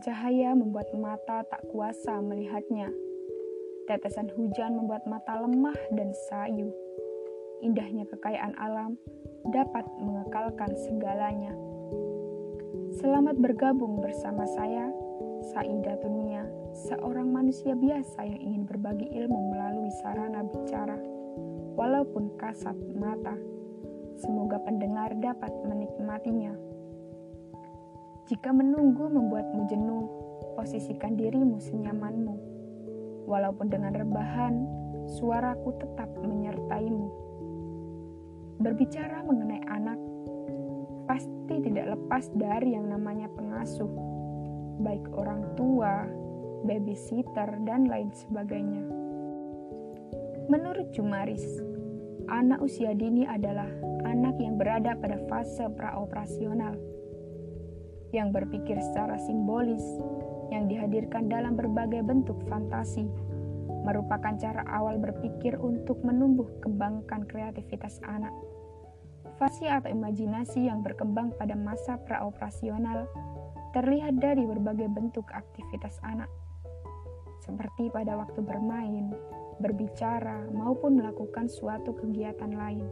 cahaya membuat mata tak kuasa melihatnya. Tetesan hujan membuat mata lemah dan sayu. Indahnya kekayaan alam dapat mengekalkan segalanya. Selamat bergabung bersama saya, Saida Tunia, seorang manusia biasa yang ingin berbagi ilmu melalui sarana bicara, walaupun kasat mata. Semoga pendengar dapat menikmatinya. Jika menunggu membuatmu jenuh, posisikan dirimu senyamanmu. Walaupun dengan rebahan, suaraku tetap menyertaimu. Berbicara mengenai anak, pasti tidak lepas dari yang namanya pengasuh, baik orang tua, babysitter, dan lain sebagainya. Menurut Jumaris, anak usia dini adalah anak yang berada pada fase praoperasional yang berpikir secara simbolis, yang dihadirkan dalam berbagai bentuk fantasi, merupakan cara awal berpikir untuk menumbuh kembangkan kreativitas anak. Fasi atau imajinasi yang berkembang pada masa praoperasional terlihat dari berbagai bentuk aktivitas anak, seperti pada waktu bermain, berbicara, maupun melakukan suatu kegiatan lain.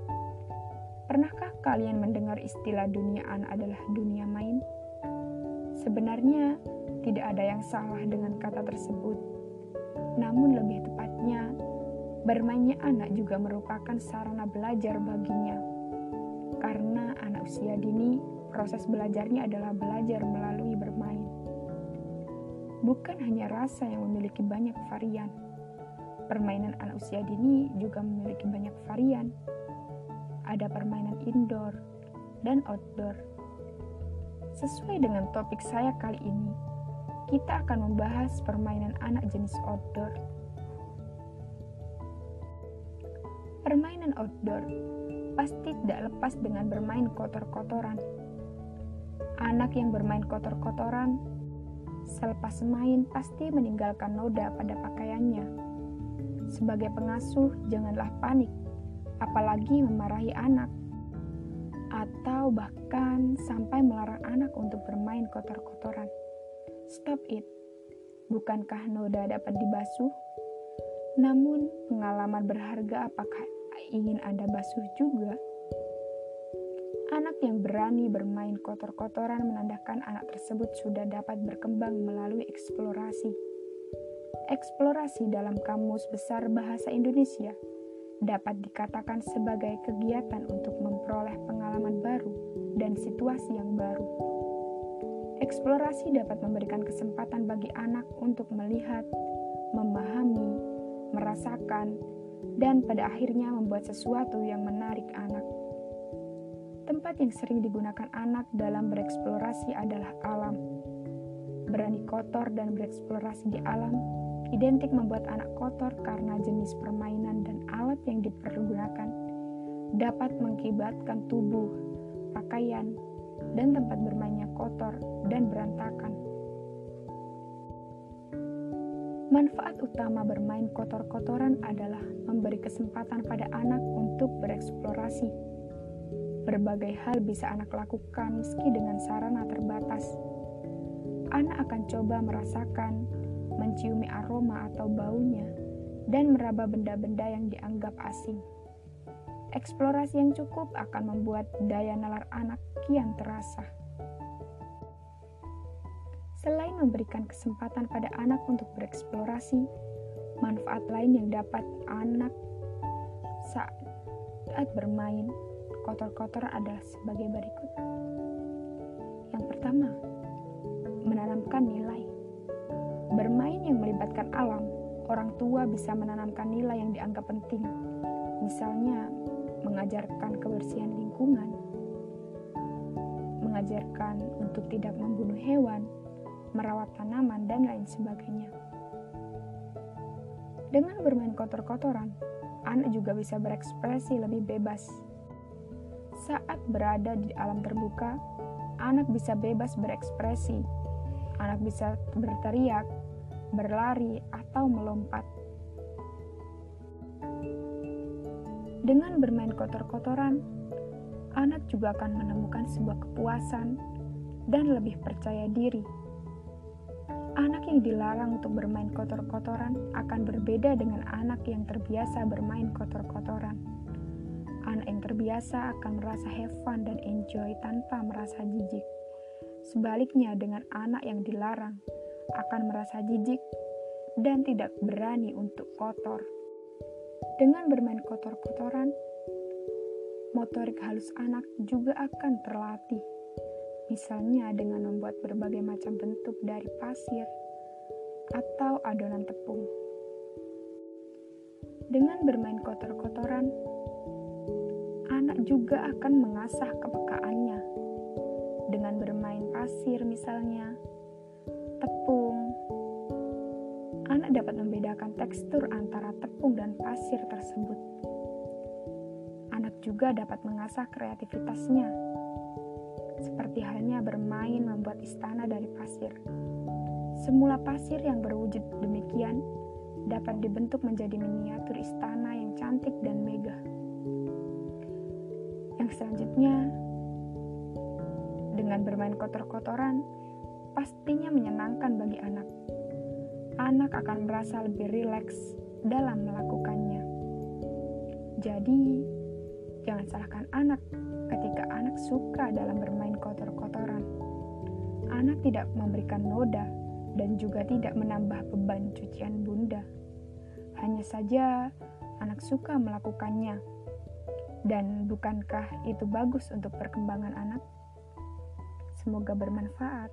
Pernahkah kalian mendengar istilah dunia anak adalah dunia main? Sebenarnya, tidak ada yang salah dengan kata tersebut. Namun lebih tepatnya, bermainnya anak juga merupakan sarana belajar baginya. Karena anak usia dini, proses belajarnya adalah belajar melalui bermain. Bukan hanya rasa yang memiliki banyak varian. Permainan anak usia dini juga memiliki banyak varian. Ada permainan indoor dan outdoor Sesuai dengan topik saya kali ini, kita akan membahas permainan anak jenis outdoor. Permainan outdoor pasti tidak lepas dengan bermain kotor-kotoran. Anak yang bermain kotor-kotoran selepas main pasti meninggalkan noda pada pakaiannya. Sebagai pengasuh, janganlah panik, apalagi memarahi anak atau bahkan sampai melarang anak untuk bermain kotor-kotoran. Stop it. Bukankah noda dapat dibasuh? Namun, pengalaman berharga apakah ingin Anda basuh juga? Anak yang berani bermain kotor-kotoran menandakan anak tersebut sudah dapat berkembang melalui eksplorasi. Eksplorasi dalam Kamus Besar Bahasa Indonesia dapat dikatakan sebagai kegiatan untuk memperoleh pengalaman dan situasi yang baru. Eksplorasi dapat memberikan kesempatan bagi anak untuk melihat, memahami, merasakan, dan pada akhirnya membuat sesuatu yang menarik anak. Tempat yang sering digunakan anak dalam bereksplorasi adalah alam. Berani kotor dan bereksplorasi di alam identik membuat anak kotor karena jenis permainan dan alat yang dipergunakan dapat mengibatkan tubuh, pakaian, dan tempat bermainnya kotor dan berantakan. Manfaat utama bermain kotor-kotoran adalah memberi kesempatan pada anak untuk bereksplorasi. Berbagai hal bisa anak lakukan meski dengan sarana terbatas. Anak akan coba merasakan, menciumi aroma atau baunya, dan meraba benda-benda yang dianggap asing. Eksplorasi yang cukup akan membuat daya nalar anak kian terasa. Selain memberikan kesempatan pada anak untuk bereksplorasi, manfaat lain yang dapat anak saat bermain kotor-kotor adalah sebagai berikut. Yang pertama, menanamkan nilai. Bermain yang melibatkan alam, orang tua bisa menanamkan nilai yang dianggap penting. Misalnya, mengajarkan kebersihan lingkungan, mengajarkan untuk tidak membunuh hewan, merawat tanaman, dan lain sebagainya. Dengan bermain kotor-kotoran, anak juga bisa berekspresi lebih bebas. Saat berada di alam terbuka, anak bisa bebas berekspresi. Anak bisa berteriak, berlari, atau melompat. Dengan bermain kotor-kotoran, anak juga akan menemukan sebuah kepuasan dan lebih percaya diri. Anak yang dilarang untuk bermain kotor-kotoran akan berbeda dengan anak yang terbiasa bermain kotor-kotoran. Anak yang terbiasa akan merasa have fun dan enjoy tanpa merasa jijik. Sebaliknya dengan anak yang dilarang akan merasa jijik dan tidak berani untuk kotor. Dengan bermain kotor-kotoran, motorik halus anak juga akan terlatih. Misalnya dengan membuat berbagai macam bentuk dari pasir atau adonan tepung. Dengan bermain kotor-kotoran, anak juga akan mengasah kepekaannya. Dengan bermain pasir misalnya, anak dapat membedakan tekstur antara tepung dan pasir tersebut. Anak juga dapat mengasah kreativitasnya seperti halnya bermain membuat istana dari pasir. Semula pasir yang berwujud demikian dapat dibentuk menjadi miniatur istana yang cantik dan megah. Yang selanjutnya, dengan bermain kotor-kotoran, pastinya menyenangkan bagi anak. Anak akan merasa lebih rileks dalam melakukannya. Jadi, jangan salahkan anak ketika anak suka dalam bermain kotor-kotoran. Anak tidak memberikan noda dan juga tidak menambah beban cucian bunda. Hanya saja anak suka melakukannya. Dan bukankah itu bagus untuk perkembangan anak? Semoga bermanfaat.